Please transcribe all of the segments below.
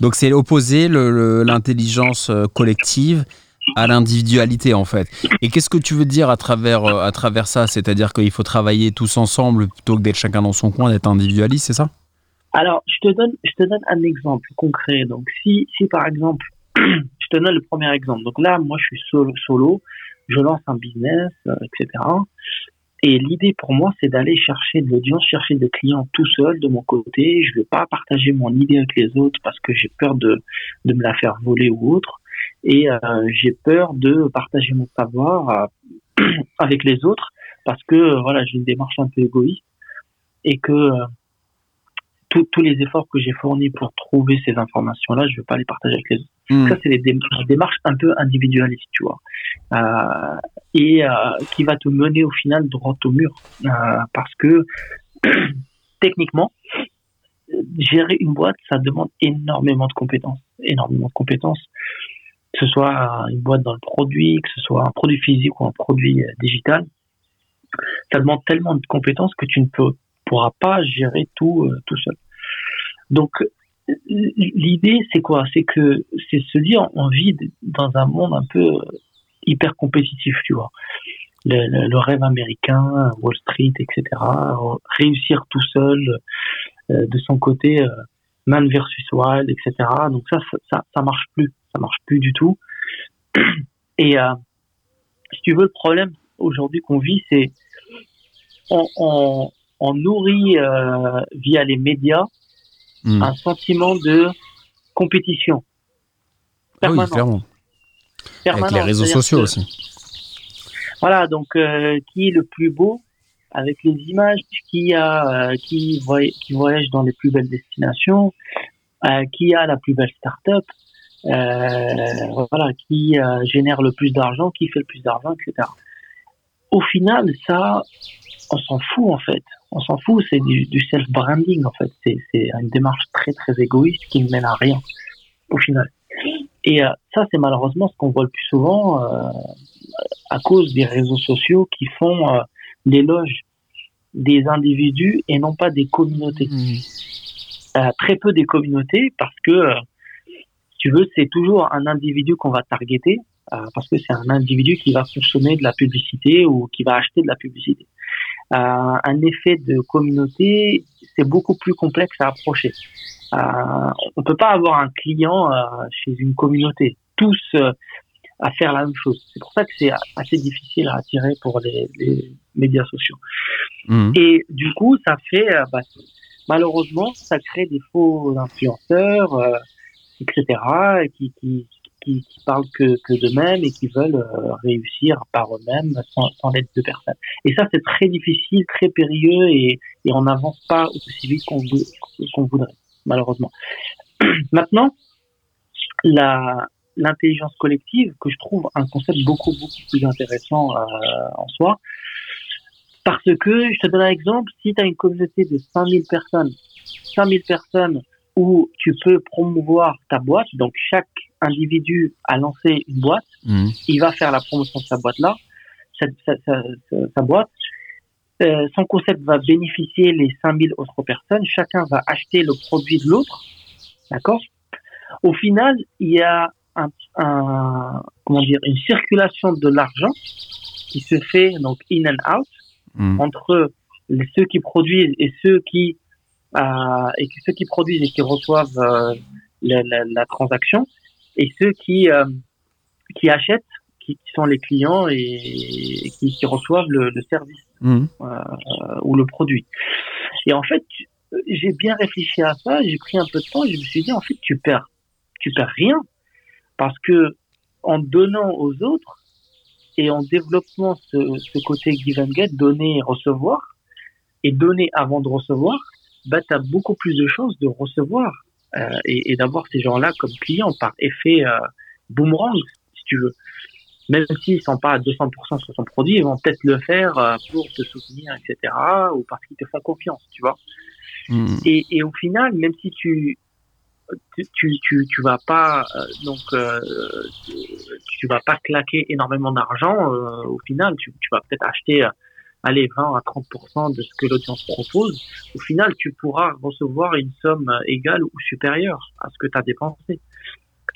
Donc c'est opposer l'intelligence euh, collective à l'individualité en fait. Et qu'est-ce que tu veux dire à travers, euh, à travers ça? C'est-à-dire qu'il faut travailler tous ensemble plutôt que d'être chacun dans son coin, d'être individualiste, c'est ça? Alors, je te, donne, je te donne un exemple concret. Donc, si, si par exemple, je te donne le premier exemple. Donc là, moi, je suis solo, solo je lance un business, euh, etc. Et l'idée pour moi, c'est d'aller chercher de l'audience, chercher des clients tout seul de mon côté. Je ne veux pas partager mon idée avec les autres parce que j'ai peur de, de me la faire voler ou autre. Et euh, j'ai peur de partager mon savoir euh, avec les autres parce que voilà, j'ai une démarche un peu égoïste et que euh, tous les efforts que j'ai fournis pour trouver ces informations-là, je ne veux pas les partager avec les autres. Hmm. Ça, c'est des démarches un peu individualistes, tu vois, euh, et euh, qui va te mener au final droit au mur, euh, parce que techniquement, gérer une boîte, ça demande énormément de compétences, énormément de compétences, que ce soit une boîte dans le produit, que ce soit un produit physique ou un produit digital. Ça demande tellement de compétences que tu ne pourras pas gérer tout tout seul. Donc l'idée, c'est quoi? C'est que c'est se dire, on vit dans un monde un peu euh, hyper compétitif, tu vois. Le, rêve américain, Wall Street, etc. Réussir tout seul, euh, de son côté, euh, man versus wild, etc. Donc ça, ça, ça marche plus, ça marche plus du tout. Et si tu veux, le problème aujourd'hui qu'on vit, c'est on, on, nourrit via les médias Hmm. un sentiment de compétition. Ah oui, clairement. Avec les réseaux sociaux aussi. Voilà, donc euh, qui est le plus beau avec les images, qui a euh, qui, qui voyage dans les plus belles destinations, euh, qui a la plus belle start-up, voilà, qui génère le plus d'argent, qui fait le plus d'argent, etc. Au final, ça, on s'en fout en fait on s'en fout, c'est du, self-branding en fait. C'est une démarche très très égoïste qui ne mène à rien au final. Et euh, ça, c'est malheureusement ce qu'on voit le plus souvent euh, à cause des réseaux sociaux qui font euh, l'éloge des individus et non pas des communautés. Mmh. très peu des communautés parce que, si tu veux, c'est toujours un individu qu'on va targeter parce que c'est un individu qui va consommer de la publicité ou qui va acheter de la publicité. Euh, un effet de communauté, c'est beaucoup plus complexe à approcher. Euh, on peut pas avoir un client euh, chez une communauté, tous à faire la même chose. C'est pour ça que c'est assez difficile à attirer pour les, médias sociaux. Mmh. Et du coup, ça fait, bah, malheureusement, ça crée des faux influenceurs, etc., qui, qui, qui, parlent que, que d'eux-mêmes et qui veulent euh, réussir par eux-mêmes sans, sans l'aide de personne. Et ça, c'est très difficile, très périlleux et, on n'avance pas aussi vite qu'on voudrait, malheureusement. Maintenant, l'intelligence collective, que je trouve un concept beaucoup, beaucoup plus intéressant euh, en soi, parce que, je te donne un exemple, si tu as une communauté de 5000 personnes, 5000 personnes où tu peux promouvoir ta boîte, donc chaque individu a lancé une boîte, mmh. il va faire la promotion de sa boîte-là, sa, boîte. Euh, son concept va bénéficier les 5000 autres personnes. Chacun va acheter le produit de l'autre. D'accord? Au final, il y a un, comment dire, une circulation de l'argent qui se fait donc in and out mmh. entre ceux qui produisent et ceux qui euh, et ceux qui produisent et qui reçoivent euh, la, la, la, transaction et ceux qui euh, qui achètent, qui, qui, sont les clients et, qui, qui, reçoivent le, le service mmh. ou le produit. Et en fait, j'ai bien réfléchi à ça, j'ai pris un peu de temps et je me suis dit en fait tu perds tu perds rien parce que en donnant aux autres et en développant ce, ce côté give and get, donner et recevoir, et donner avant de recevoir, bah, tu as beaucoup plus de chances de recevoir euh, et, et d'avoir ces gens-là comme clients par effet euh, boomerang, si tu veux. Même s'ils sont pas à 200% sur ton produit, ils vont peut-être le faire euh, pour te soutenir, etc. ou parce qu'ils te font confiance, tu vois. Hmm. Et, et, au final, même si tu tu, tu, tu vas pas donc tu vas pas claquer énormément d'argent au final tu, tu vas peut-être acheter allez, 20 à 30% de ce que l'audience propose, au final, tu pourras recevoir une somme égale ou supérieure à ce que tu as dépensé.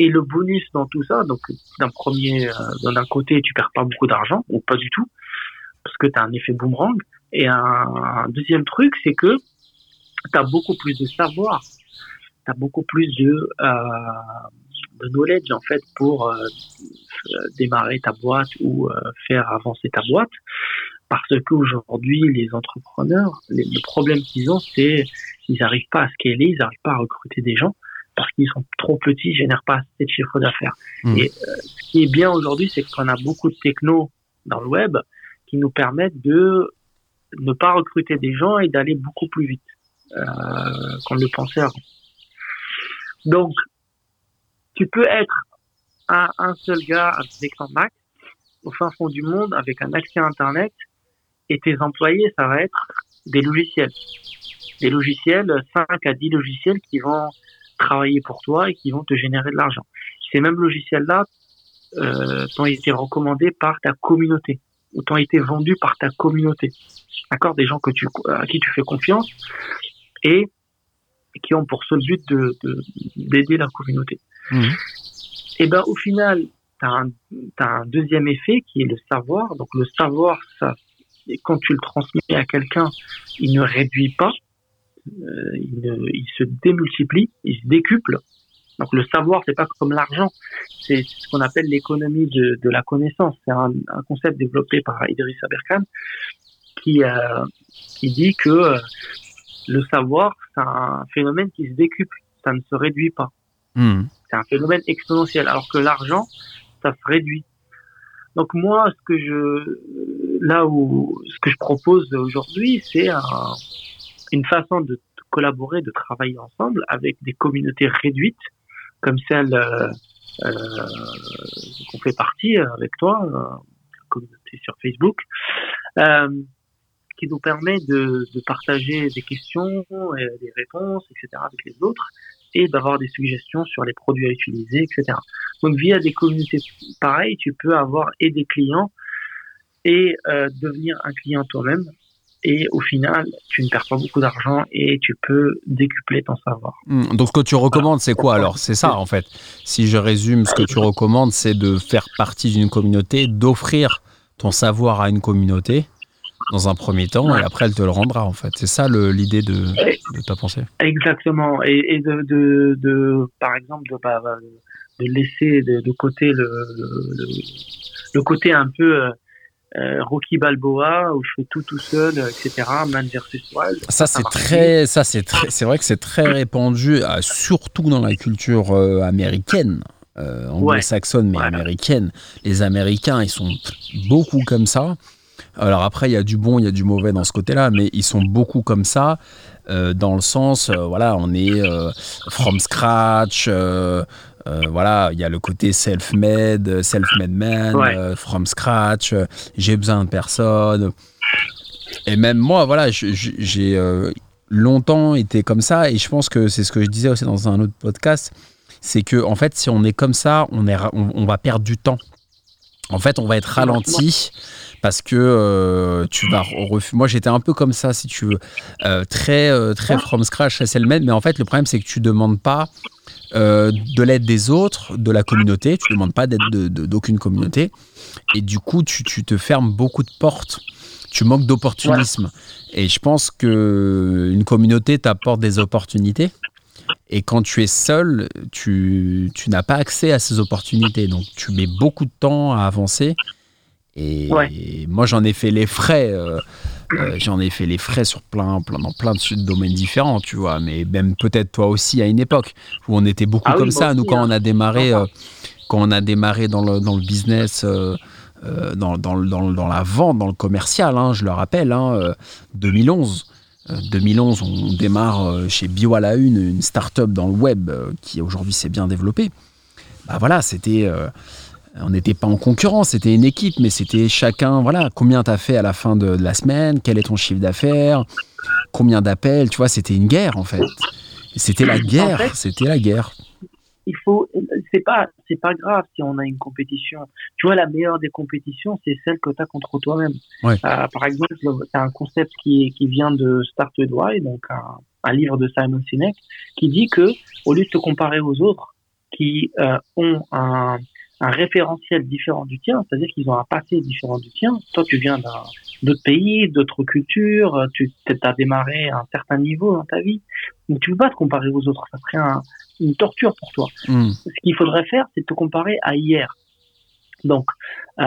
Et le bonus dans tout ça, donc d'un premier, euh, d'un côté, tu perds pas beaucoup d'argent, ou pas du tout, parce que tu as un effet boomerang. Et un, deuxième truc, c'est que tu as beaucoup plus de savoir, tu as beaucoup plus de, euh, de knowledge en fait pour euh, démarrer ta boîte ou faire avancer ta boîte. Parce qu'aujourd'hui, les entrepreneurs, le problème qu'ils ont, c'est qu'ils n'arrivent pas à scaler, ils n'arrivent pas à recruter des gens parce qu'ils sont trop petits, ils génèrent pas assez de chiffre d'affaires. Mmh. Et euh, ce qui est bien aujourd'hui, c'est qu'on a beaucoup de techno dans le web qui nous permettent de ne pas recruter des gens et d'aller beaucoup plus vite euh, qu'on le pensait avant. Donc, tu peux être un, un seul gars avec ton Mac au fin fond du monde avec un accès à Internet et tes employés, ça va être des logiciels. Des logiciels, 5 à 10 logiciels qui vont travailler pour toi et qui vont te générer de l'argent. Ces mêmes logiciels-là euh, t'ont été recommandés par ta communauté ou t'ont été vendus par ta communauté. D'accord? Des gens que tu, à qui tu fais confiance et qui ont pour seul but de, d'aider la communauté. Mmh. Et ben au final, tu as, un deuxième effet qui est le savoir. Donc le savoir, ça, quand tu le transmets à quelqu'un, il ne réduit pas, euh, il, se démultiplie, il se décuple. Donc le savoir, c'est pas comme l'argent, c'est ce qu'on appelle l'économie de, la connaissance. C'est un, concept développé par Idriss Aberkan qui, euh, qui dit que euh, le savoir, c'est un phénomène qui se décuple, ça ne se réduit pas. Hmm. C'est un phénomène exponentiel, alors que l'argent, ça se réduit. Donc moi, ce que je, là où, ce que je propose aujourd'hui, c'est un, une façon de collaborer, de travailler ensemble avec des communautés réduites, comme celle euh, euh qu'on fait partie avec toi, euh, communauté sur Facebook, euh, qui nous permet de, de, partager des questions, et des réponses, etc. avec les autres, et d'avoir des suggestions sur les produits à utiliser, etc. Donc via des communautés pareilles, tu peux avoir et des clients et euh, devenir un client toi-même et au final, tu ne perds pas beaucoup d'argent et tu peux décupler ton savoir. Hmm, donc, ce que tu recommandes, c'est quoi alors? C'est ça, en fait. Si je résume, ce que tu recommandes, c'est de faire partie d'une communauté, d'offrir ton savoir à une communauté dans un premier temps et après elle te le rendra en fait. C'est ça l'idée de, de, ta pensée? Exactement. Et, de, de, de, par exemple, de, bah, de laisser de, côté le, le, le, côté un peu euh, euh, Rocky Balboa où je fais tout tout seul, etc. Man versus wild. Ça, c'est très, ça c'est très, c'est vrai que c'est très répandu, euh, surtout dans la culture euh, américaine. anglo-saxonne mais américaine. Les Américains, ils sont beaucoup comme ça. Alors après, il y a du bon, il y a du mauvais dans ce côté-là, mais ils sont beaucoup comme ça, dans le sens, voilà, on est from scratch, euh, voilà, il y a le côté self-made, self-made man, euh, from scratch, euh, j'ai besoin de personne. Et même moi, voilà, j'ai longtemps été comme ça et je pense que c'est ce que je disais aussi dans un autre podcast, c'est que en fait, si on est comme ça, on, est, on, va perdre du temps. En fait, on va être ralenti parce que tu vas moi j'étais un peu comme ça si tu veux très très from scratch self-made mais en fait le problème c'est que tu demandes pas euh, de l'aide des autres, de la communauté. Tu ne demandes pas d'aide d'aucune communauté. Et du coup, tu, te fermes beaucoup de portes. Tu manques d'opportunisme. Et je pense que une communauté t'apporte des opportunités. Et quand tu es seul, tu, n'as pas accès à ces opportunités. Donc, tu mets beaucoup de temps à avancer. Et, moi, j'en ai fait les frais. Euh, euh, j'en ai fait les frais sur plein, plein, dans plein de domaines différents, tu vois. Mais même peut-être toi aussi à une époque où on était beaucoup ah comme ça. Nous, quand on a hein. démarré, euh, quand on a démarré dans le, dans le business, euh, dans, dans, dans, dans, la vente, dans le commercial, hein, je le rappelle, hein, 2011. 2011, on démarre chez Bio à la Une, une start-up dans le web qui aujourd'hui s'est bien développée. Bah voilà, c'était on n'était pas en concurrence, c'était une équipe, mais c'était chacun, voilà, combien tu as fait à la fin de, la semaine, quel est ton chiffre d'affaires, combien d'appels, tu vois, c'était une guerre en fait. C'était la guerre, c'était la guerre. Il faut, c'est pas c'est pas grave si on a une compétition. Tu vois, la meilleure des compétitions, c'est celle que tu as contre toi-même. Ouais. Euh, par exemple, c'est un concept qui, qui vient de Start with Why, donc un, un, livre de Simon Sinek, qui dit que au lieu de te comparer aux autres qui euh, ont un, un référentiel différent du tien, c'est-à-dire qu'ils ont un passé différent du tien. Toi, tu viens d'un d'autres pays, d'autres cultures, tu as démarré à un certain niveau dans ta vie. Donc tu peux pas te comparer aux autres, ça serait un, une torture pour toi. Mm. Ce qu'il faudrait faire, c'est te comparer à hier. Donc euh,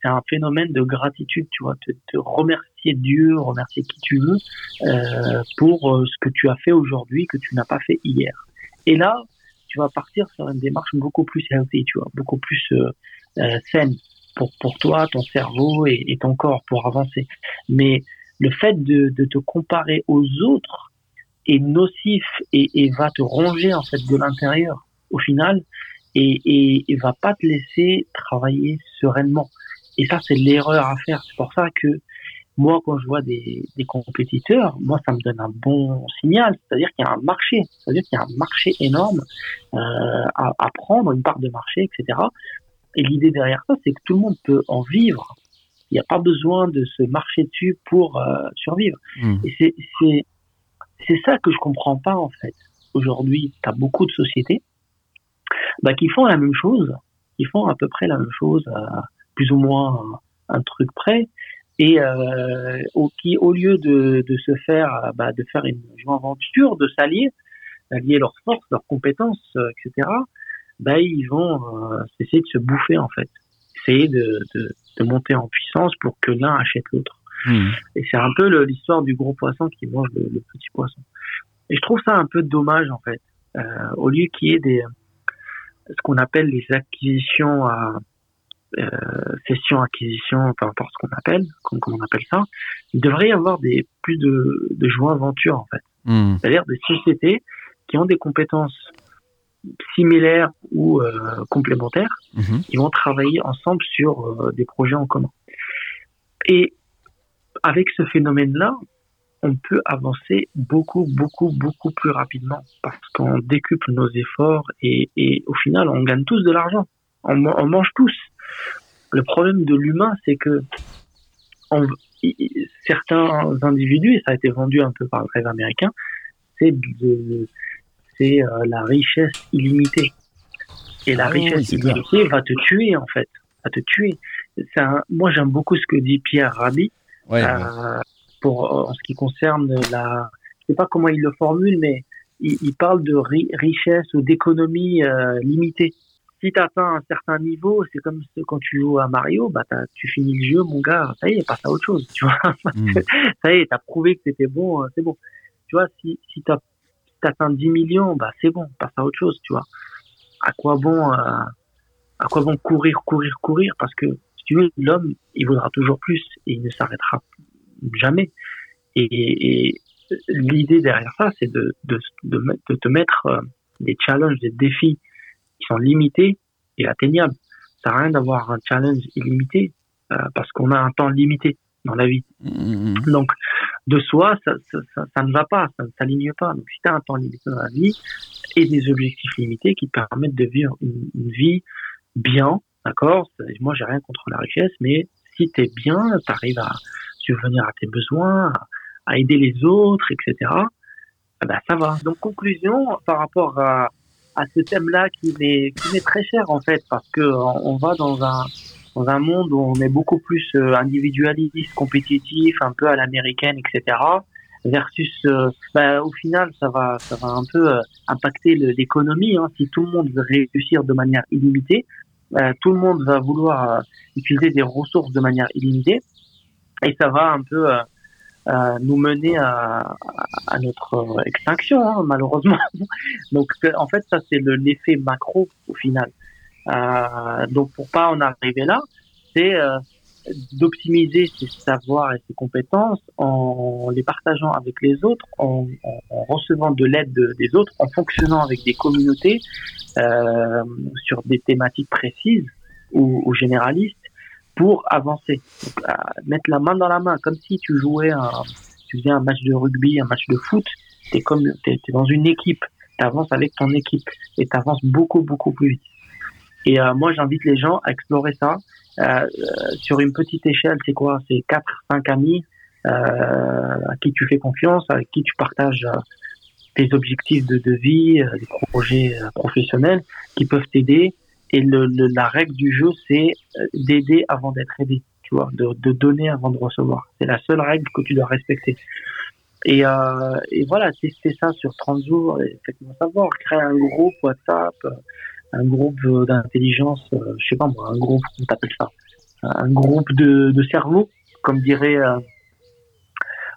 c'est un phénomène de gratitude, tu vois, te, te remercier Dieu, remercier qui tu veux euh, pour euh, ce que tu as fait aujourd'hui que tu n'as pas fait hier. Et là, tu vas partir sur une démarche beaucoup plus healthy, tu vois, beaucoup plus euh, euh, saine pour, pour toi, ton cerveau et, ton corps pour avancer. Mais le fait de, de te comparer aux autres est nocif et, et, va te ronger en fait de l'intérieur au final et, et, et va pas te laisser travailler sereinement. Et ça, c'est l'erreur à faire. C'est pour ça que moi, quand je vois des, des, compétiteurs, moi, ça me donne un bon signal. C'est-à-dire qu'il y a un marché. C'est-à-dire qu'il y a un marché énorme euh, à, à, prendre, une part de marché, etc. Et l'idée derrière ça, c'est que tout le monde peut en vivre. Il n'y a pas besoin de se marcher dessus pour euh, survivre. Mmh. Et c'est, ça que je comprends pas, en fait. Aujourd'hui, tu as beaucoup de sociétés bah, qui font la même chose, qui font à peu près la même chose, euh, plus ou moins un truc près, et euh, au, qui, au lieu de, de se faire, bah, de faire une joint aventure, de s'allier, d'allier leurs forces, leurs compétences, euh, etc., bah, ils vont euh, essayer de se bouffer en fait, essayer de, de, de monter en puissance pour que l'un achète l'autre. Mmh. Et c'est un peu l'histoire du gros poisson qui mange le, le, petit poisson. Et je trouve ça un peu dommage en fait. Euh, au lieu qu'il y ait des ce qu'on appelle les acquisitions à euh, session acquisition, peu importe ce qu'on appelle, comme, comme, on appelle ça, il devrait y avoir des plus de, de joint aventure en fait. Mmh. C'est-à-dire des sociétés qui ont des compétences similaires ou euh, complémentaires, mmh. qui vont travailler ensemble sur euh, des projets en commun. Et avec ce phénomène-là, on peut avancer beaucoup, beaucoup, beaucoup plus rapidement parce qu'on décuple nos efforts et, et, au final, on gagne tous de l'argent. On, on, mange tous. Le problème de l'humain, c'est que on, certains individus, et ça a été vendu un peu par le rêve américain, c'est c'est euh, la richesse illimitée. Et la Ah richesse oui, illimitée va te tuer, en fait. Va te tuer. Un, moi, j'aime beaucoup ce que dit Pierre Rabhi. Ouais, euh, pour en ce qui concerne la, je sais pas comment il le formule, mais il, il parle de ri richesse ou d'économie euh, limitée. Si tu atteins un certain niveau, c'est comme quand tu joues à Mario, bah tu finis le jeu, mon gars, ça y est, passe à autre chose, tu vois. Mm. ça y est, t'as prouvé que c'était bon, c'est bon. Tu vois, si si atteint 10 millions, bah c'est bon, passe à autre chose, tu vois. À quoi bon, euh, à quoi bon courir, courir, courir, parce que si tu veux, l'homme, il voudra toujours plus et il ne s'arrêtera jamais. Et, et l'idée derrière ça, c'est de, de, de, de, te mettre euh, des challenges, des défis qui sont limités et atteignables. Ça n'a rien d'avoir un challenge illimité euh, parce qu'on a un temps limité dans la vie. Mmh. Donc, de soi, ça, ça, ça, ça ne va pas, ça ne s'aligne pas. Donc, si tu as un temps limité dans la vie et des objectifs limités qui te permettent de vivre une, une vie bien, d'accord? Moi, j'ai rien contre la richesse, mais si tu es bien, tu arrives à subvenir à tes besoins, à aider les autres, etc. Eh ben, ça va. Donc, conclusion par rapport à, à ce thème-là qui m'est qui très cher en fait, parce que on va dans un dans un monde où on est beaucoup plus euh, individualiste, compétitif, un peu à l'américaine, etc. Versus, euh, bah, au final, ça va, ça va un peu euh, impacter l'économie. Hein. Si tout le monde veut réussir de manière illimitée, tout le monde va vouloir utiliser des ressources de manière illimitée, et ça va un peu euh, nous mener à, notre extinction, hein, malheureusement. Donc, en fait, ça c'est l'effet macro au final. Euh, donc, pour pas en arriver là, c'est euh, d'optimiser ses savoirs et ses compétences en les partageant avec les autres, en, recevant de l'aide de, des autres, en fonctionnant avec des communautés sur des thématiques précises ou généralistes pour avancer. Donc, mettre la main dans la main, comme si tu jouais un, tu faisais un match de rugby, un match de foot, t'es comme, t'es, es dans une équipe, tu avances avec ton équipe et tu avances beaucoup, beaucoup plus vite. Et euh, moi, j'invite les gens à explorer ça euh, euh sur une petite échelle. C'est quoi? C'est 4, 5 amis euh, à qui tu fais confiance, avec qui tu partages tes objectifs de, de vie, des projets professionnels qui peuvent t'aider. Et le, le, la règle du jeu, c'est d'aider avant d'être aidé, tu vois, de, de donner avant de recevoir. C'est la seule règle que tu dois respecter. Et, euh, et voilà, tester ça sur 30 jours, faites-moi savoir, créer un groupe WhatsApp, un groupe d'intelligence, euh, je sais pas moi, un groupe, comment t'appelles ça? Un groupe de, de cerveau, comme dirait, euh,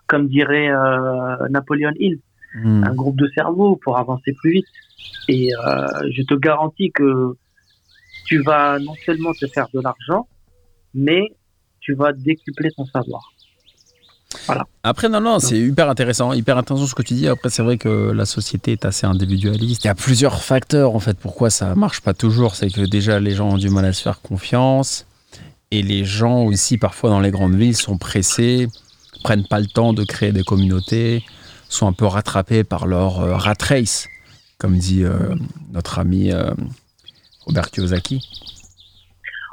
comme dirait euh, Napoléon Hill. Hmm. Un groupe de cerveau pour avancer plus vite. Et euh, je te garantis que tu vas non seulement te faire de l'argent, mais tu vas décupler ton savoir. Après, non, non, c'est hyper intéressant, hyper intéressant ce que tu dis. Après, c'est vrai que la société est assez individualiste. Il y a plusieurs facteurs, en fait, pourquoi ça marche pas toujours. C'est que déjà, les gens ont du mal à se faire confiance. Et les gens aussi, parfois, dans les grandes villes, sont pressés, prennent pas le temps de créer des communautés, sont un peu rattrapés par leur euh, rat race, comme dit euh, notre ami euh, Robert Kiyosaki.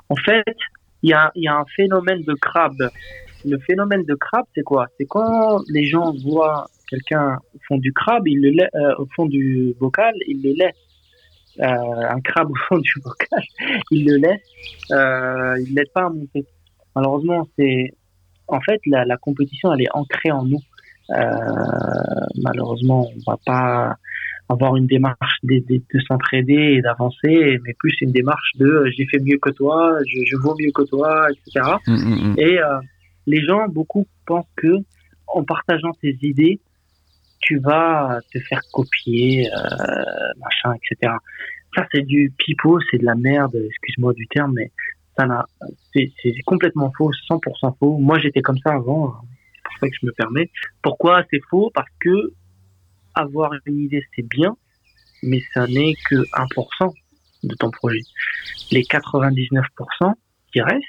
En fait, il y a, un phénomène de crabe le phénomène de crabe, c'est quoi? C'est quand les gens voient quelqu'un au fond du crabe, ils le euh, au fond du bocal, ils le laissent. Euh, un crabe au fond du bocal, ils le laissent, euh, ils ne l'aident pas à monter. Malheureusement, c'est en fait la, compétition, elle est ancrée en nous. Euh, malheureusement, on va pas avoir une démarche de, de, de s'entraider et d'avancer, mais plus une démarche de j'ai fait mieux que toi, je, je vaux mieux que toi, etc. Mmh, mmh, mmh. Et euh, les gens, beaucoup pensent que en partageant tes idées, tu vas te faire copier, euh, machin, etc. Ça, c'est du pipeau, c'est de la merde, excuse-moi du terme, mais ça n'a, c'est, complètement faux, 100% faux. Moi, j'étais comme ça avant, hein. c'est pour ça que je me permets. Pourquoi c'est faux? Parce que avoir une idée, c'est bien, mais ça n'est que 1% de ton projet. Les 99% qui restent,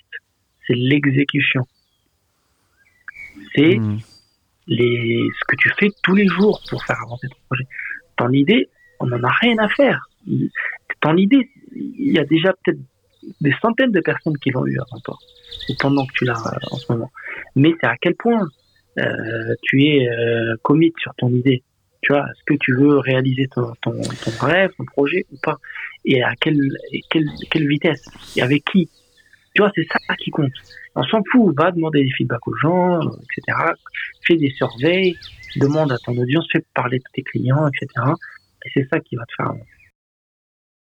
c'est l'exécution c'est hmm. les, ce que tu fais tous les jours pour faire avancer ton projet. Ton idée, on n'en a rien à faire. Ton idée, il y a déjà peut-être des centaines de personnes qui l'ont eu avant toi, ou pendant que tu l'as euh, en ce moment. Mais c'est à quel point euh, tu es euh, commit sur ton idée? Tu vois, est-ce que tu veux réaliser ton, ton, rêve, ton projet ou pas? Et à quelle, quelle, quelle vitesse? Et avec qui? Tu vois, c'est ça qui compte. On s'en fout, va demander des feedbacks aux gens, etc. Fais des surveilles, demande à ton audience, fais parler de tes clients, etc. Et c'est ça qui va te faire avancer.